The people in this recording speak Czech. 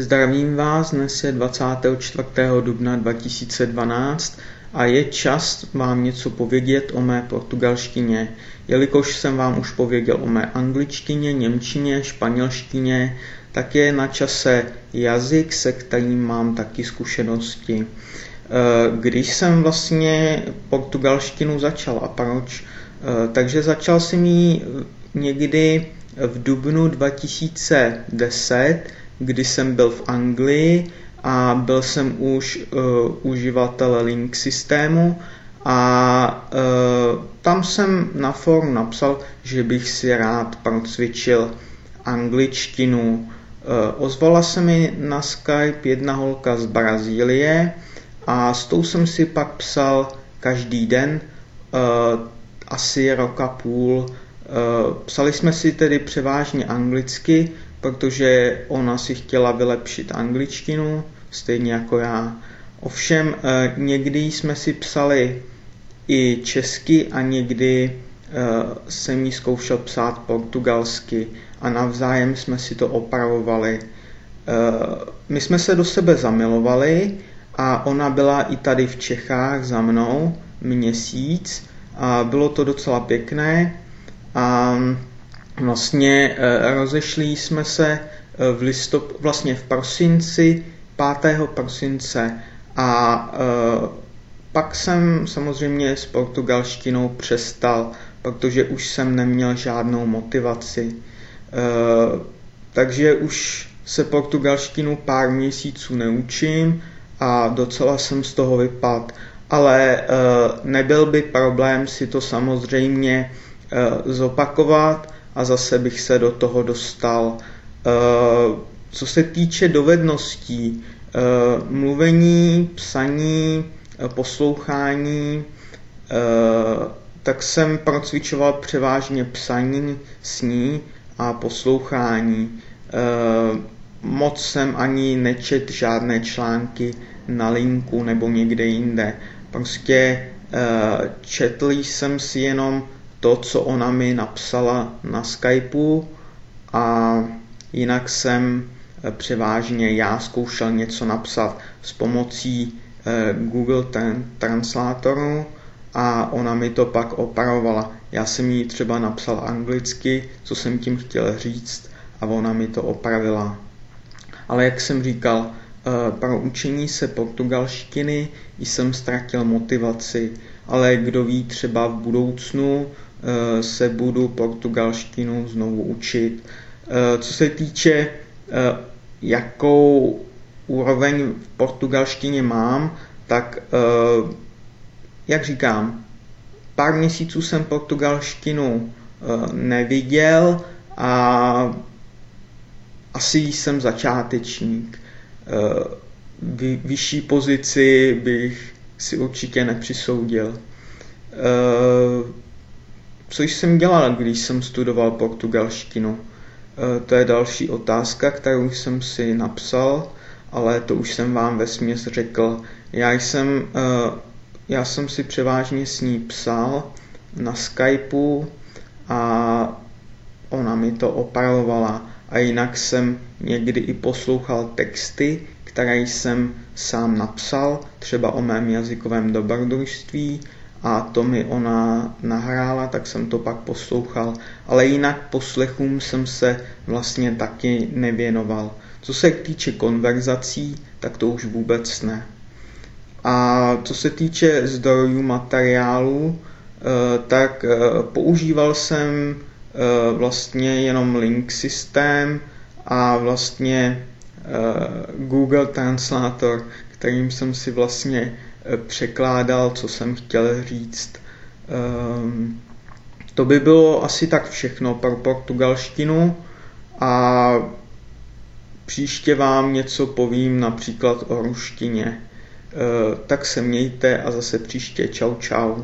Zdravím vás, dnes je 24. dubna 2012 a je čas vám něco povědět o mé portugalštině, jelikož jsem vám už pověděl o mé angličtině, němčině, španělštině, tak je na čase jazyk, se kterým mám taky zkušenosti. Eh, když jsem vlastně portugalštinu začal a proč? Eh, takže začal jsem ji někdy v dubnu 2010, kdy jsem byl v Anglii a byl jsem už uh, uživatel link systému a uh, tam jsem na forum napsal, že bych si rád procvičil angličtinu. Uh, ozvala se mi na Skype jedna holka z Brazílie a s tou jsem si pak psal každý den, uh, asi rok a půl. Uh, psali jsme si tedy převážně anglicky, protože ona si chtěla vylepšit angličtinu, stejně jako já. Ovšem eh, někdy jsme si psali i česky a někdy eh, jsem jí zkoušel psát portugalsky a navzájem jsme si to opravovali. Eh, my jsme se do sebe zamilovali a ona byla i tady v Čechách za mnou měsíc a bylo to docela pěkné a Vlastně eh, rozešli jsme se eh, v listop, vlastně v prosinci, 5. prosince a eh, pak jsem samozřejmě s portugalštinou přestal, protože už jsem neměl žádnou motivaci. Takže už se portugalštinu pár měsíců neučím a docela jsem z toho vypad. Ale nebyl by problém si to samozřejmě zopakovat, a zase bych se do toho dostal. Eh, co se týče dovedností, eh, mluvení, psaní, eh, poslouchání, tak jsem procvičoval převážně psaní, sní a poslouchání. Moc jsem ani nečet žádné články na linku nebo někde jinde. Prostě četl jsem si jenom to, co ona mi napsala na Skypeu a jinak jsem eh, převážně já zkoušel něco napsat s pomocí eh, Google Translatoru a ona mi to pak operovala. Já jsem jí třeba napsal anglicky, co jsem tím chtěl říct a ona mi to opravila. Ale jak jsem říkal, eh, pro učení se portugalštiny jsem ztratil motivaci, ale kdo ví, třeba v budoucnu se budu portugalštinu znovu učit. Eh, co se týče, eh, jakou úroveň v portugalštině mám, tak jak říkám, pár měsíců jsem portugalštinu neviděl a asi jsem začátečník. Vyšší pozici bych si určitě nepřisoudil co jsem dělal, když jsem studoval portugalštinu? E, to je další otázka, kterou jsem si napsal, ale to už jsem vám ve směs řekl. Já jsem, e, já jsem si převážně s ní psal na Skypeu a ona mi to opravovala. A jinak jsem někdy i poslouchal texty, které jsem sám napsal, třeba o mém jazykovém dobrodružství, a to mi ona nahrála, tak jsem to pak poslouchal. Ale jinak poslechům jsem se vlastně taky nevěnoval. Co se týče konverzací, tak to už vůbec ne. A co se týče zdrojů materiálu, eh, tak eh, používal jsem eh, vlastně jenom link systém a vlastně Google Translator, kterým jsem si vlastně překládal, co jsem chtěl říct. Ehm, to by bylo asi tak všechno pro portugalštinu a příště vám něco povím například o ruštině. Ehm, tak se mějte a zase příště čau čau.